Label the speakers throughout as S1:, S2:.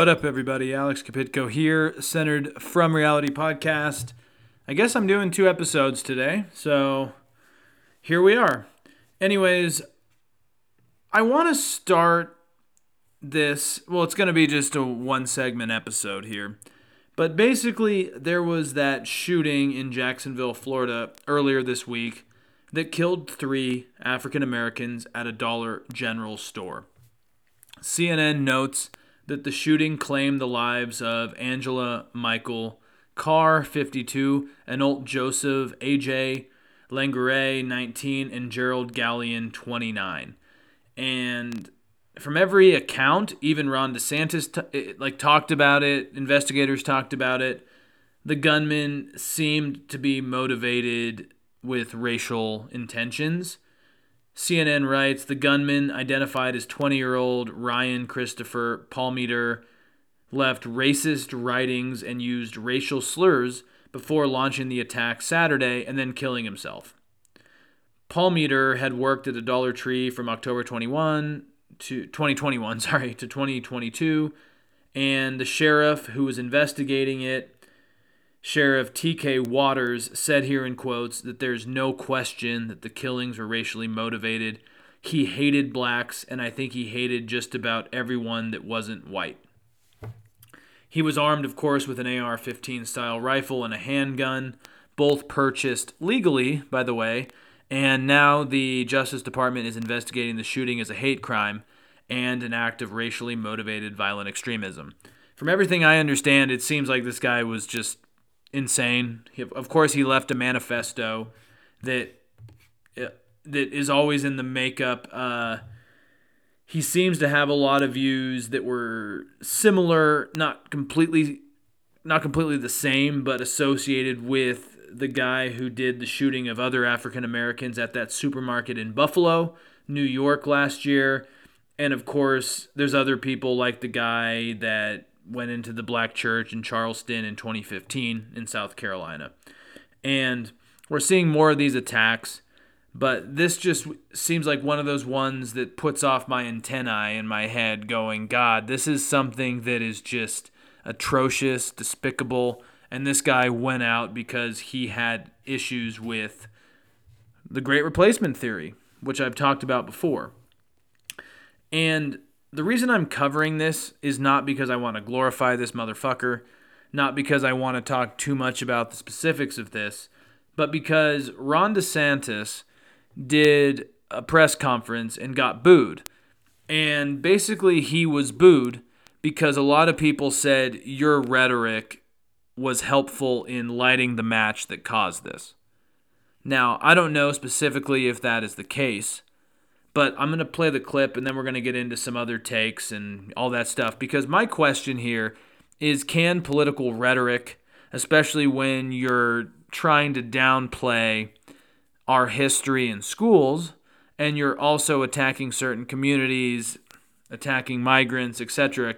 S1: What up, everybody? Alex Kapitko here, centered from Reality Podcast. I guess I'm doing two episodes today, so here we are. Anyways, I want to start this. Well, it's going to be just a one segment episode here. But basically, there was that shooting in Jacksonville, Florida earlier this week that killed three African Americans at a Dollar General store. CNN notes that the shooting claimed the lives of Angela Michael Carr, 52, Anolt Joseph, AJ Langourie, 19, and Gerald Gallion, 29. And from every account, even Ron DeSantis t- eh, like talked about it, investigators talked about it. The gunman seemed to be motivated with racial intentions. CNN writes the gunman, identified as 20 year old Ryan Christopher Palmeter, left racist writings and used racial slurs before launching the attack Saturday and then killing himself. Palmeter had worked at a Dollar Tree from October 21 to 2021, sorry, to 2022, and the sheriff who was investigating it Sheriff T.K. Waters said here in quotes that there's no question that the killings were racially motivated. He hated blacks, and I think he hated just about everyone that wasn't white. He was armed, of course, with an AR 15 style rifle and a handgun, both purchased legally, by the way, and now the Justice Department is investigating the shooting as a hate crime and an act of racially motivated violent extremism. From everything I understand, it seems like this guy was just insane. He, of course, he left a manifesto that uh, that is always in the makeup. Uh, he seems to have a lot of views that were similar, not completely, not completely the same, but associated with the guy who did the shooting of other African Americans at that supermarket in Buffalo, New York last year. And of course, there's other people like the guy that went into the black church in Charleston in 2015 in South Carolina. And we're seeing more of these attacks, but this just seems like one of those ones that puts off my antennae in my head going, God, this is something that is just atrocious, despicable. And this guy went out because he had issues with the great replacement theory, which I've talked about before. And the reason I'm covering this is not because I want to glorify this motherfucker, not because I want to talk too much about the specifics of this, but because Ron DeSantis did a press conference and got booed. And basically, he was booed because a lot of people said your rhetoric was helpful in lighting the match that caused this. Now, I don't know specifically if that is the case, but I'm going to play the clip and then we're going to get into some other takes and all that stuff because my question here is can political rhetoric, especially when you're trying to downplay our history in schools and you're also attacking certain communities, attacking migrants, etc.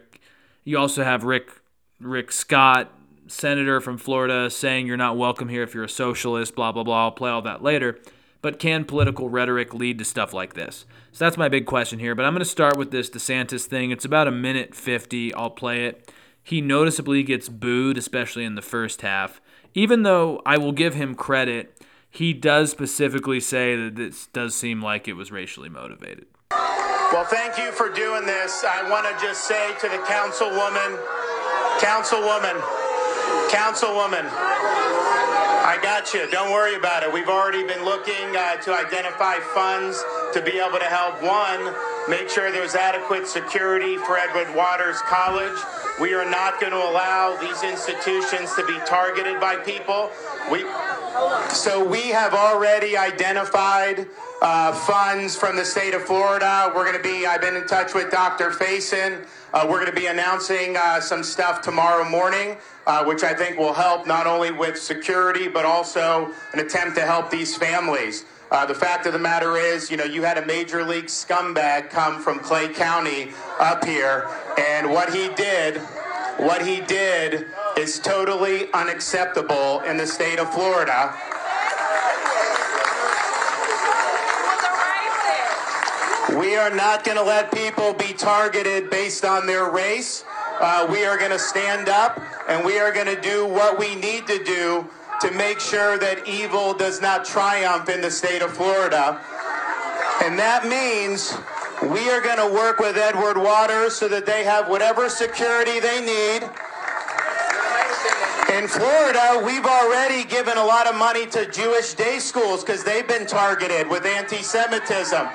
S1: You also have Rick Rick Scott, senator from Florida, saying you're not welcome here if you're a socialist, blah blah blah. I'll play all that later. But can political rhetoric lead to stuff like this? So that's my big question here. But I'm going to start with this DeSantis thing. It's about a minute 50. I'll play it. He noticeably gets booed, especially in the first half. Even though I will give him credit, he does specifically say that this does seem like it was racially motivated.
S2: Well, thank you for doing this. I want to just say to the councilwoman, councilwoman, councilwoman, I got you. Don't worry about it. We've already been looking uh, to identify funds to be able to help one, make sure there's adequate security for Edward Waters College. We are not going to allow these institutions to be targeted by people. We, so we have already identified uh, funds from the state of Florida. We're going to be, I've been in touch with Dr. Faison. Uh, we're going to be announcing uh, some stuff tomorrow morning, uh, which I think will help not only with security, but also an attempt to help these families. Uh, the fact of the matter is, you know, you had a major league scumbag come from Clay County up here, and what he did, what he did is totally unacceptable in the state of Florida. We are not going to let people be targeted based on their race. uh, we are going to stand up and we are going to do what we need to do to make sure that evil does not triumph in the state of Florida. And that means we are going to work with Edward Waters so that they have whatever security they need. In Florida, we've already given a lot of money to Jewish day schools because they've been targeted with anti Semitism.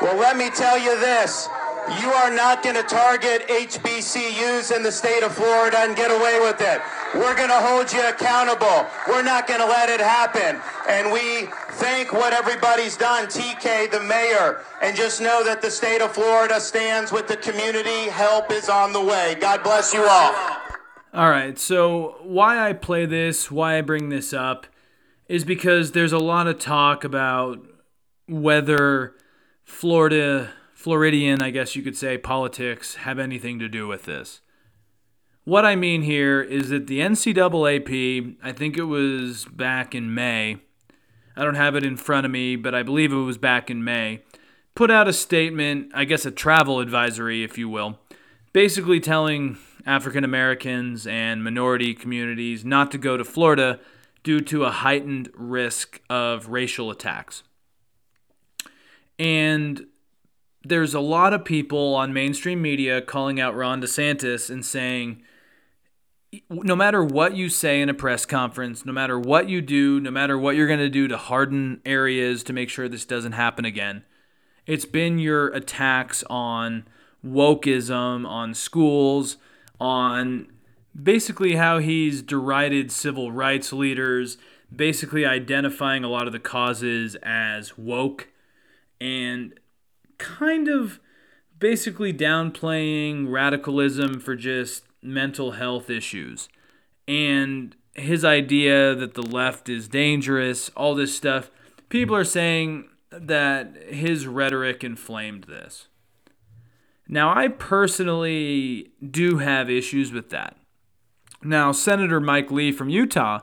S2: Well, let me tell you this. You are not going to target HBCUs in the state of Florida and get away with it. We're going to hold you accountable. We're not going to let it happen. And we thank what everybody's done, TK, the mayor, and just know that the state of Florida stands with the community. Help is on the way. God bless you all.
S1: All right, so why I play this, why I bring this up, is because there's a lot of talk about whether Florida, Floridian, I guess you could say, politics have anything to do with this. What I mean here is that the NCAAP, I think it was back in May, I don't have it in front of me, but I believe it was back in May, put out a statement, I guess a travel advisory, if you will, basically telling African Americans and minority communities not to go to Florida due to a heightened risk of racial attacks. And there's a lot of people on mainstream media calling out Ron DeSantis and saying, no matter what you say in a press conference, no matter what you do, no matter what you're going to do to harden areas to make sure this doesn't happen again, it's been your attacks on wokeism, on schools, on basically how he's derided civil rights leaders, basically identifying a lot of the causes as woke, and kind of basically downplaying radicalism for just mental health issues. And his idea that the left is dangerous, all this stuff. People are saying that his rhetoric inflamed this. Now, I personally do have issues with that. Now, Senator Mike Lee from Utah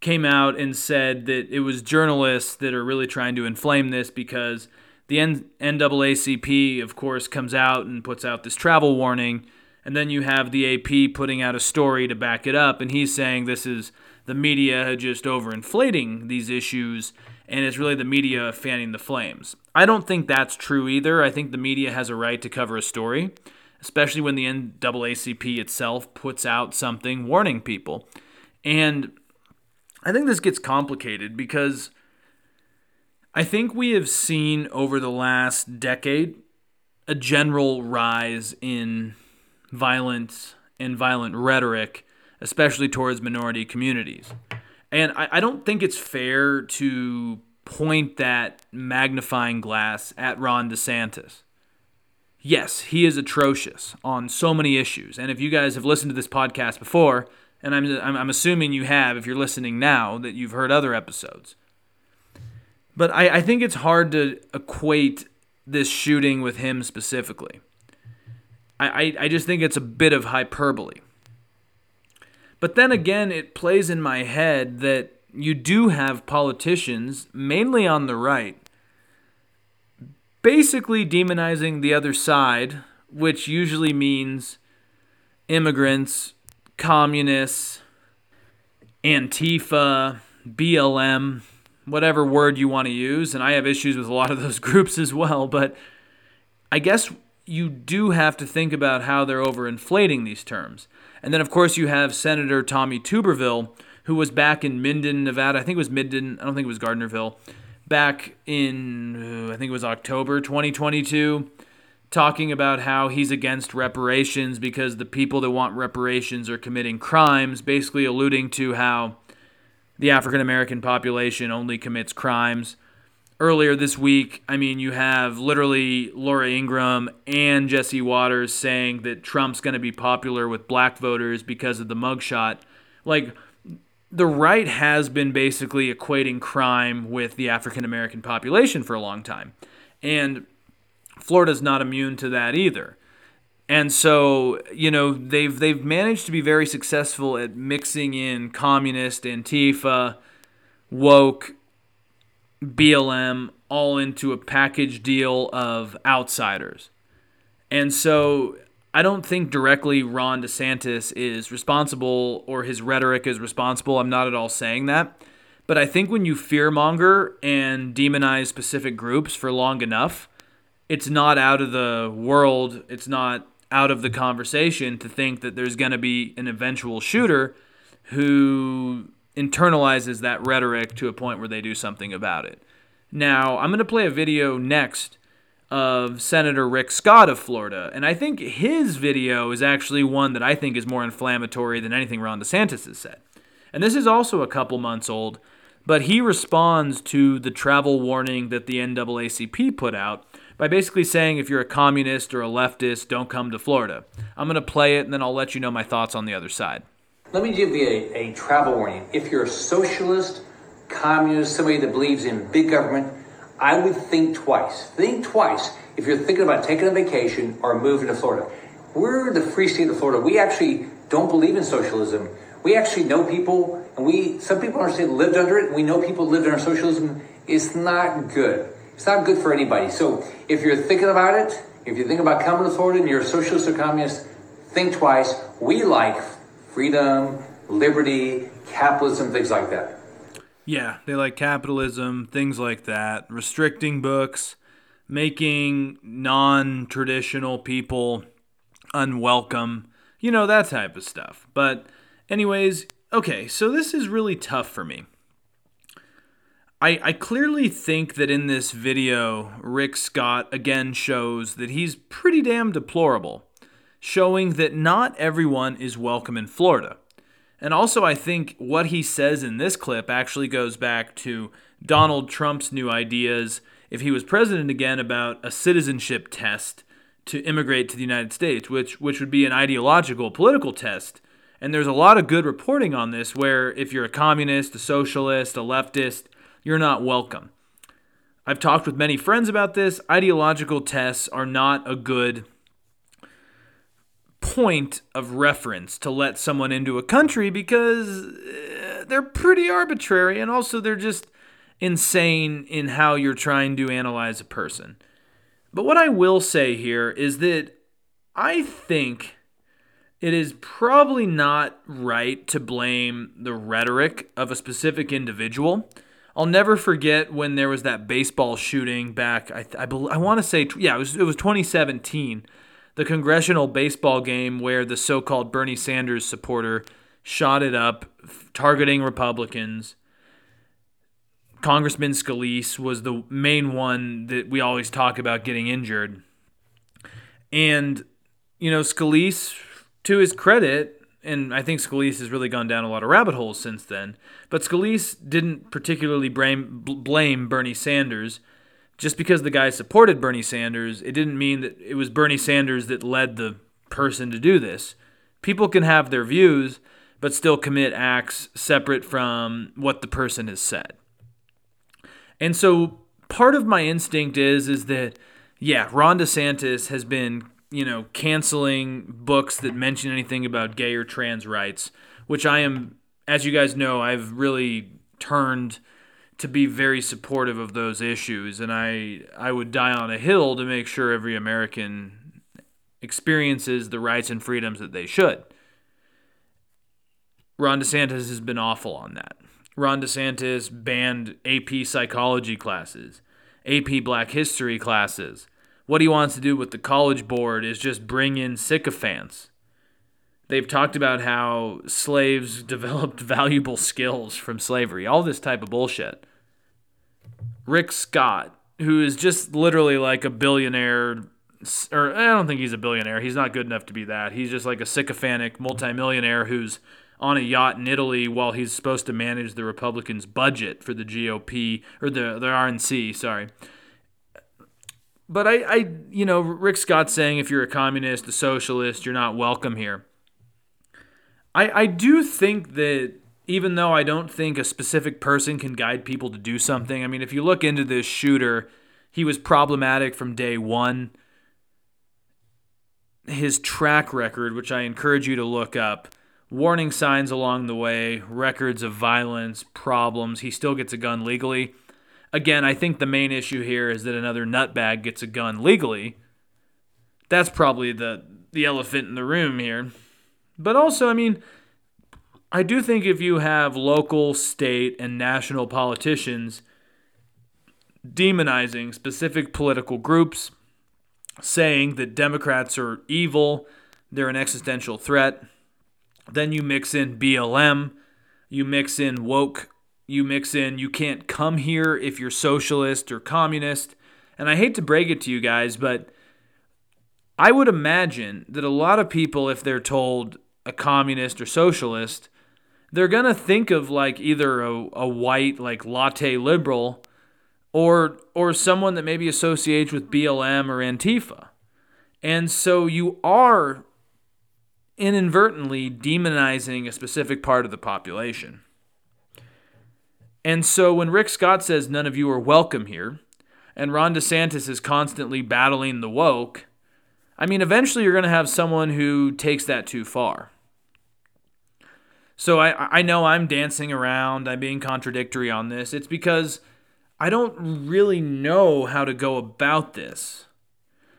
S1: came out and said that it was journalists that are really trying to inflame this because the NAACP, of course, comes out and puts out this travel warning, and then you have the AP putting out a story to back it up, and he's saying this is the media just overinflating these issues and it's really the media fanning the flames. I don't think that's true either. I think the media has a right to cover a story, especially when the NAACP itself puts out something warning people. And I think this gets complicated because I think we have seen over the last decade a general rise in violence and violent rhetoric, especially towards minority communities. And I, I don't think it's fair to point that magnifying glass at Ron DeSantis. Yes, he is atrocious on so many issues. And if you guys have listened to this podcast before, and I'm, I'm, assuming you have, if you're listening now, that you've heard other episodes. But I, I think it's hard to equate this shooting with him specifically. I, I, I just think it's a bit of hyperbole. But then again, it plays in my head that you do have politicians, mainly on the right, basically demonizing the other side, which usually means immigrants, communists, Antifa, BLM, whatever word you want to use. And I have issues with a lot of those groups as well. But I guess you do have to think about how they're overinflating these terms. And then, of course, you have Senator Tommy Tuberville, who was back in Minden, Nevada. I think it was Minden. I don't think it was Gardnerville. Back in, uh, I think it was October 2022, talking about how he's against reparations because the people that want reparations are committing crimes, basically alluding to how the African American population only commits crimes earlier this week, I mean, you have literally Laura Ingraham and Jesse Watters saying that Trump's going to be popular with black voters because of the mugshot. Like, the right has been basically equating crime with the African American population for a long time. And Florida's not immune to that either. And so, you know, they've they've managed to be very successful at mixing in communist, Antifa, woke, BLM all into a package deal of outsiders. And so I don't think directly Ron DeSantis is responsible or his rhetoric is responsible. I'm not at all saying that. But I think when you fearmonger and demonize specific groups for long enough, it's not out of the world, it's not out of the conversation to think that there's going to be an eventual shooter who internalizes that rhetoric to a point where they do something about it. Now, I'm going to play a video next of Senator Rick Scott of Florida, and I think his video is actually one that I think is more inflammatory than anything Ron DeSantis has said. And this is also a couple months old, but he responds to the travel warning that the NAACP put out by basically saying if you're a communist or a leftist, don't come to Florida. I'm going to play it and then I'll let you know my thoughts on the other side.
S3: Let me give you a, a travel warning. If you're a socialist, communist, somebody that believes in big government, I would think twice. Think twice if you're thinking about taking a vacation or moving to Florida. We're the free state of Florida. We actually don't believe in socialism. We actually know people, and we some people understand lived under it. We know people lived under socialism. It's not good. It's not good for anybody. So if you're thinking about it, if you think about coming to Florida and you're a socialist or communist, think twice. We like freedom, liberty, capitalism, things like that.
S1: Yeah, they like capitalism, things like that, restricting books, making non traditional people unwelcome, you know, that type of stuff. But, anyways, okay, so this is really tough for me. I, I clearly think that in this video, Rick Scott again shows that he's pretty damn deplorable, showing that not everyone is welcome in Florida. And also, I think what he says in this clip actually goes back to Donald Trump's new ideas, if he was president again, about a citizenship test to immigrate to the United States, which, which would be an ideological, political test. And there's a lot of good reporting on this where if you're a communist, a socialist, a leftist, you're not welcome. I've talked with many friends about this. Ideological tests are not a good point of reference to let someone into a country because eh, they're pretty arbitrary and also they're just insane in how you're trying to analyze a person. But what I will say here is that I think it is probably not right to blame the rhetoric of a specific individual. I'll never forget when there was that baseball shooting back. I I, I want to say yeah, it was it was 2017 the congressional baseball game where the so called Bernie Sanders supporter shot it up, targeting Republicans. Congressman Scalise was the main one that we always talk about getting injured. And, you know, Scalise, to his credit, and I think Scalise has really gone down a lot of rabbit holes since then, but Scalise didn't particularly blame, blame Bernie Sanders just because the guy supported Bernie Sanders, it didn't mean that it was Bernie Sanders that led the person to do this. People can have their views, but still commit acts separate from what the person has said. And so part of my instinct is is that yeah, Ron DeSantis has been, you know, canceling books that mention anything about gay or trans rights, which I am as you guys know, I've really turned to be very supportive of those issues, and I I would die on a hill to make sure every American experiences the rights and freedoms that they should. Ron DeSantis has been awful on that. Ron DeSantis banned AP psychology classes, AP Black History classes. What he wants to do with the College Board is just bring in sycophants. They've talked about how slaves developed valuable skills from slavery, all this type of bullshit. Rick Scott, who is just literally like a billionaire, or eh, I don't think he's a billionaire. He's not good enough to be that. He's just like a sycophantic multimillionaire who's on a yacht in Italy while he's supposed to manage the Republicans' budget for the GOP or the the RNC. Sorry. But I, I, you know, Rick Scott saying if you're a communist, a socialist, you're not welcome here. I, I do think that even though I don't think a specific person can guide people to do something, I mean, if you look into this shooter, he was problematic from day one. His track record, which I encourage you to look up, warning signs along the way, records of violence, problems. He still gets a gun legally. Again, I think the main issue here is that another nutbag gets a gun legally. That's probably the the elephant in the room here. But also, I mean, I do think if you have local, state, and national politicians demonizing specific political groups, saying that Democrats are evil, they're an existential threat, then you mix in BLM, you mix in woke, you mix in you can't come here if you're socialist or communist. And I hate to break it to you guys, but I would imagine that a lot of people, if they're told a communist or socialist, they're going to think of like either a, a white, like latte liberal or, or someone that maybe associates with BLM or Antifa. And so you are inadvertently demonizing a specific part of the population. And so when Rick Scott says none of you are welcome here, and Ron DeSantis is constantly battling the woke, I mean, eventually you're going to have someone who takes that too far. So I, I know I'm dancing around, I'm being contradictory on this. It's because I don't really know how to go about this.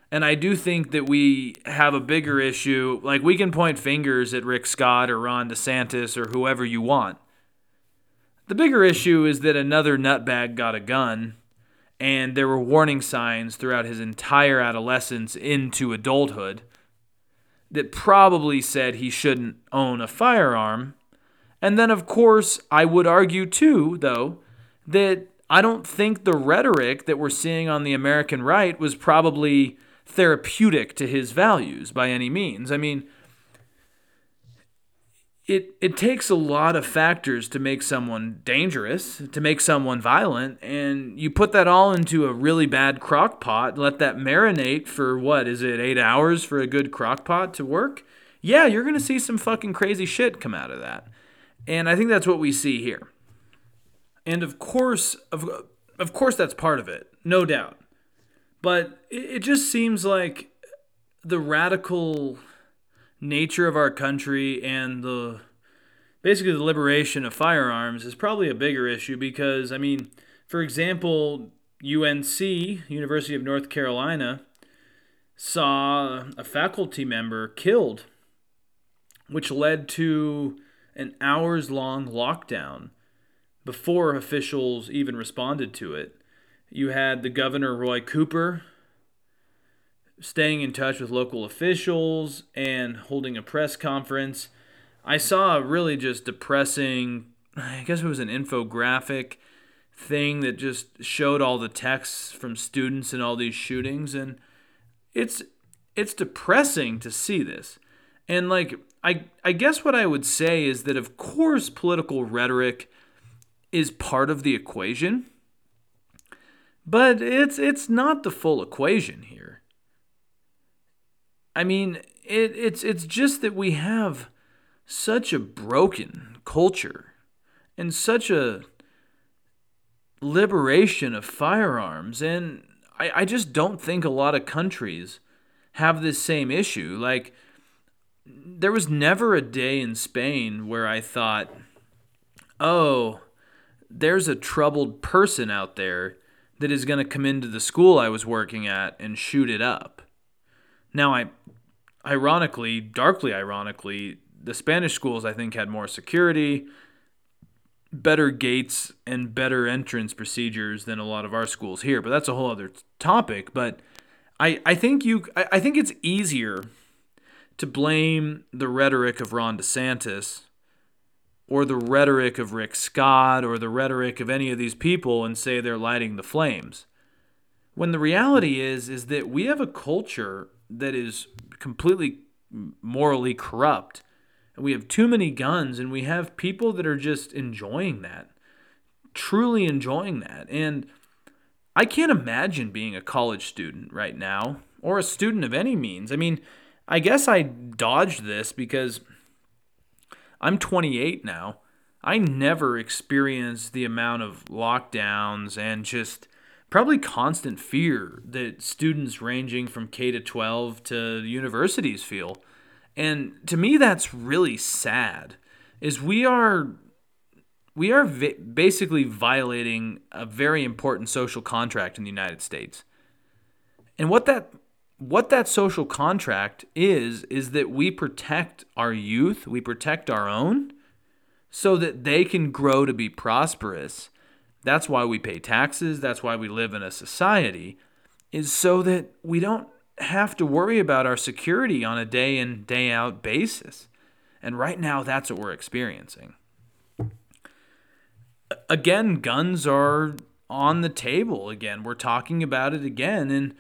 S1: And I do think that we have a bigger issue. Like, we can point fingers at Rick Scott or Ron DeSantis or whoever you want. The bigger issue is that another nutbag got a gun, and there were warning signs throughout his entire adolescence into adulthood that probably said he shouldn't own a firearm. And then, of course, I would argue too, though, that I don't think the rhetoric that we're seeing on the American right was probably therapeutic to his values by any means. I mean, it it takes a lot of factors to make someone dangerous, to make someone violent, and you put that all into a really bad crock pot, let that marinate for what is it, 8 hours for a good crock pot to work? Yeah, you're to see some fucking crazy shit come out of that. And I think that's what we see here. And of course, of, of course that's part of it, no doubt. But it, it just seems like the radical nature of our country and the basically the liberation of firearms is probably a bigger issue because I mean, for example, UNC, University of North Carolina, saw a faculty member killed, which led to an hours long lockdown before officials even responded to it. You had the governor, Roy Cooper, staying in touch with local officials and holding a press conference. I saw a really just depressing, I guess it was an infographic thing that just showed all the texts from students in all these shootings and it's it's depressing to see this. And like I I guess what I would say is that of course political rhetoric is part of the equation. But it's it's not the full equation here. I mean, it, it's it's just that we have such a broken culture and such a liberation of firearms and I, I just don't think a lot of countries have this same issue. Like there was never a day in Spain where I thought, oh, there's a troubled person out there that is going to come into the school I was working at and shoot it up. Now, I ironically, darkly ironically, the Spanish schools I think had more security, better gates, and better entrance procedures than a lot of our schools here. But that's a whole other topic. But I, I think you I, I think it's easier to blame the rhetoric of Ron DeSantis or the rhetoric of Rick Scott or the rhetoric of any of these people and say they're lighting the flames. When the reality is is that we have a culture that is completely morally corrupt. And we have too many guns, and we have people that are just enjoying that, truly enjoying that. And I can't imagine being a college student right now, or a student of any means. I mean, I guess I dodged this because I'm 28 now. I never experienced the amount of lockdowns and just probably constant fear that students ranging from K to 12 to universities feel. And to me that's really sad is we are we are vi- basically violating a very important social contract in the United States. And what that what that social contract is, is that we protect our youth, we protect our own so that they can grow to be prosperous. That's why we pay taxes, that's why we live in a society, is so that we don't have to worry about our security on a day in, day out basis. And right now, that's what we're experiencing. Again, guns are on the table again. We're talking about it again. And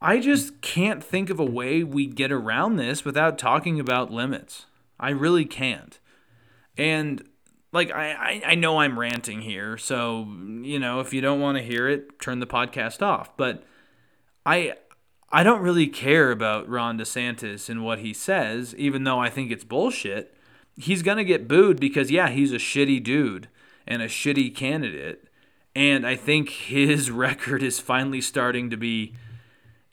S1: I just can't think of a way we get around this without talking about limits. I really can't. And like I, I, know I'm ranting here, so you know, if you don't want to hear it, turn the podcast off. But I I don't really care about Ron DeSantis and what he says, even though I think it's bullshit. He's gonna get booed because yeah, he's a shitty dude and a shitty candidate. And I think his record is finally starting to be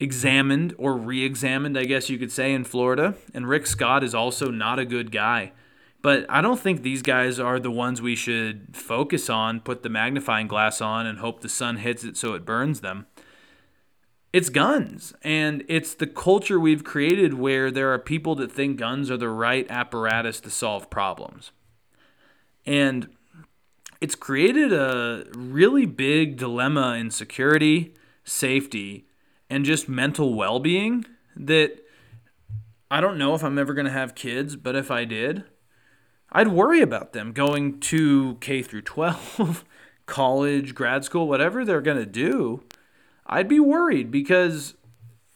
S1: examined or re examined, I guess you could say, in Florida. And Rick Scott is also not a good guy. But I don't think these guys are the ones we should focus on, put the magnifying glass on, and hope the sun hits it so it burns them. It's guns. And it's the culture we've created where there are people that think guns are the right apparatus to solve problems. And it's created a really big dilemma in security, safety, and just mental well being that I don't know if I'm ever going to have kids, but if I did, I'd worry about them going to K through 12, college, grad school, whatever they're going to do. I'd be worried because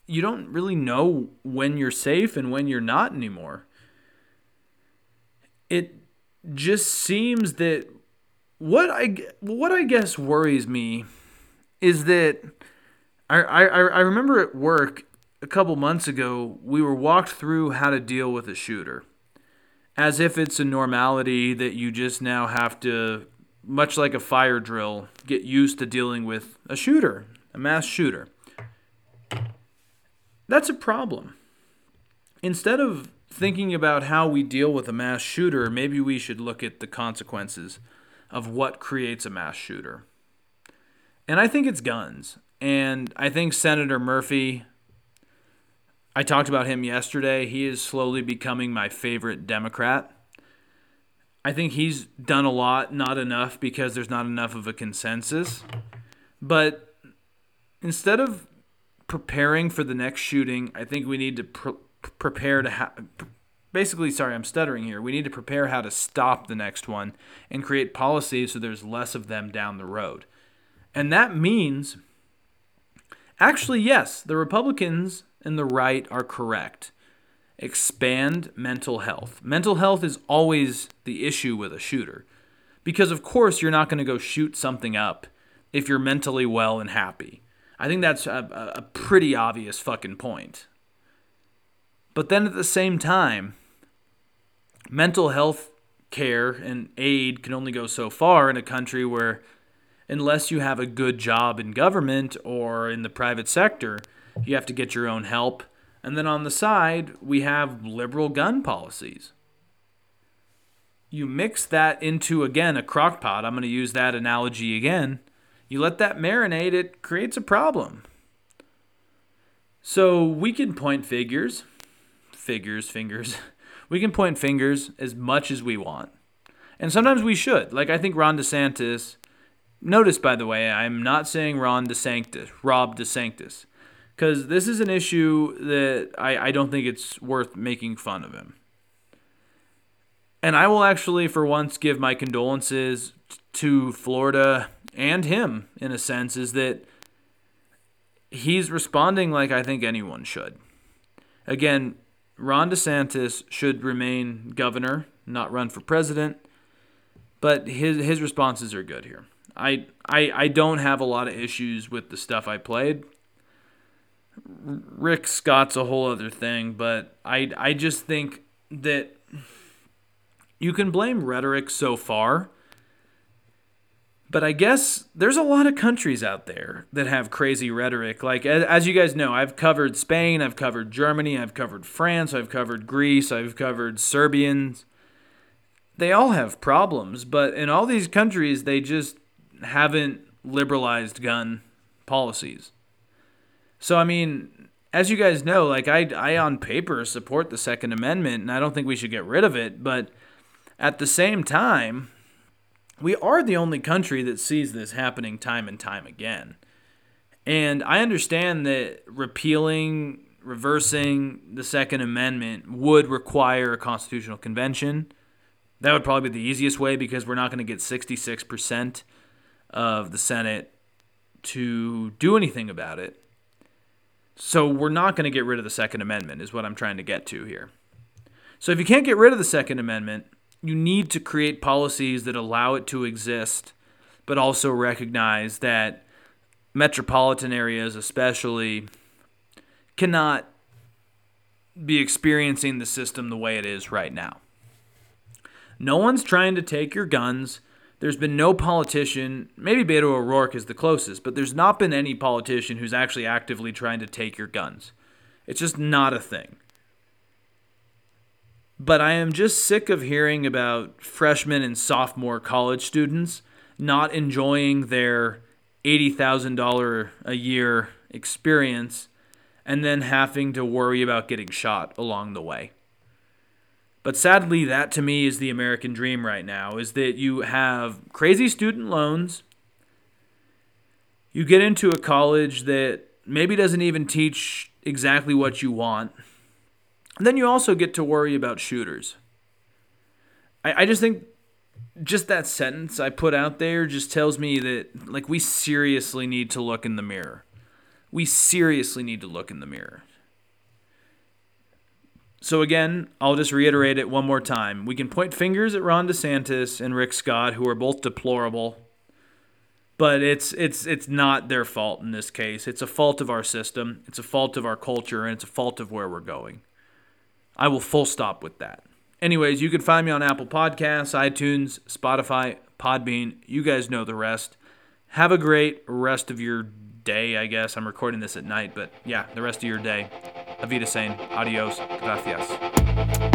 S1: you don't really know when you're safe and when you're not anymore. It just seems that what I what I guess worries me is that I, I, I remember at work a couple months ago, we were walked through how to deal with a shooter. As if it's a normality that you just now have to, much like a fire drill, get used to dealing with a shooter, a mass shooter. That's a problem. Instead of thinking about how we deal with a mass shooter, maybe we should look at the consequences of what creates a mass shooter. And I think it's guns. And I think Senator Murphy, I talked about him yesterday. He is slowly becoming my favorite Democrat. I think he's done a lot, not enough because there's not enough of a consensus. But instead of preparing for the next shooting, I think we need to pre- prepare to. Basically, sorry, I'm stuttering here. We need to prepare how to stop the next one and create policies so there's less of them down the road. And that means Actually, yes, the Republicans and the right are correct. Expand mental health. Mental health is always the issue with a shooter. Because, of course, you're not going to go shoot something up if you're mentally well and happy. I think that's a, a pretty obvious fucking point. But then at the same time, mental health care and aid can only go so far in a country where unless you have a good job in government or in the private sector, you have to get your own help. And then on the side, we have liberal gun policies. You mix that into, again, a crock pot. I'm going to use that analogy again. You let that marinate, it creates a problem. So we can point figures, figures, fingers. We can point fingers as much as we want. And sometimes we should. Like, I think Ron DeSantis Notice, by the way, I'm not saying Ron DeSanctis, Rob DeSanctis, because this is an issue that I, I don't think it's worth making fun of him. And I will actually, for once, give my condolences to Florida and him, in a sense, is that he's responding like I think anyone should. Again, Ron DeSantis should remain governor, not run for president, but his, his responses are good here. I, I I don't have a lot of issues with the stuff I played. Rick Scott's a whole other thing, but I I just think that you can blame rhetoric so far. But I guess there's a lot of countries out there that have crazy rhetoric. Like, as you guys know, I've covered Spain, I've covered Germany, I've covered France, I've covered Greece, I've covered Serbians. They all have problems, but in all these countries, they just haven't liberalized gun policies. So, I mean, as you guys know, like I, I on paper support the Second Amendment, and I don't think we should get rid of it. But at the same time, we are the only country that sees this happening time and time again. And I understand that repealing, reversing the Second Amendment would require a constitutional convention. That would probably be the easiest way because we're not going to get 66% of the Senate to do anything about it. So we're not going to get rid of the Second Amendment, is what I'm trying to get to here. So if you can't get rid of the Second Amendment, you need to create policies that allow it to exist, but also recognize that metropolitan areas, especially, cannot be experiencing the system the way it is right now. No one's trying to take your guns. There's been no politician, maybe Beto O'Rourke is the closest, but there's not been any politician who's actually actively trying to take your guns. It's just not a thing. But I am just sick of hearing about freshman and sophomore college students not enjoying their $80,000 a year experience and then having to worry about getting shot along the way. But sadly, that to me is the American dream right now is that you have crazy student loans. You get into a college that maybe doesn't even teach exactly what you want. And then you also get to worry about shooters. I, I just think just that sentence I put out there just tells me that like we seriously need to look in the mirror. We seriously need to look in the mirror. So again, I'll just reiterate it one more time. We can point fingers at Ron DeSantis and Rick Scott, who are both deplorable, but it's it's it's not their fault in this case. It's a fault of our system. It's a fault of our culture, and it's a fault of where we're going. I will full stop with that. Anyways, you can find me on Apple Podcasts, iTunes, Spotify, Podbean. You guys know the rest. Have a great rest of your day, I guess. I'm recording this at night, but yeah, the rest of your day. Avita saying adios, gracias.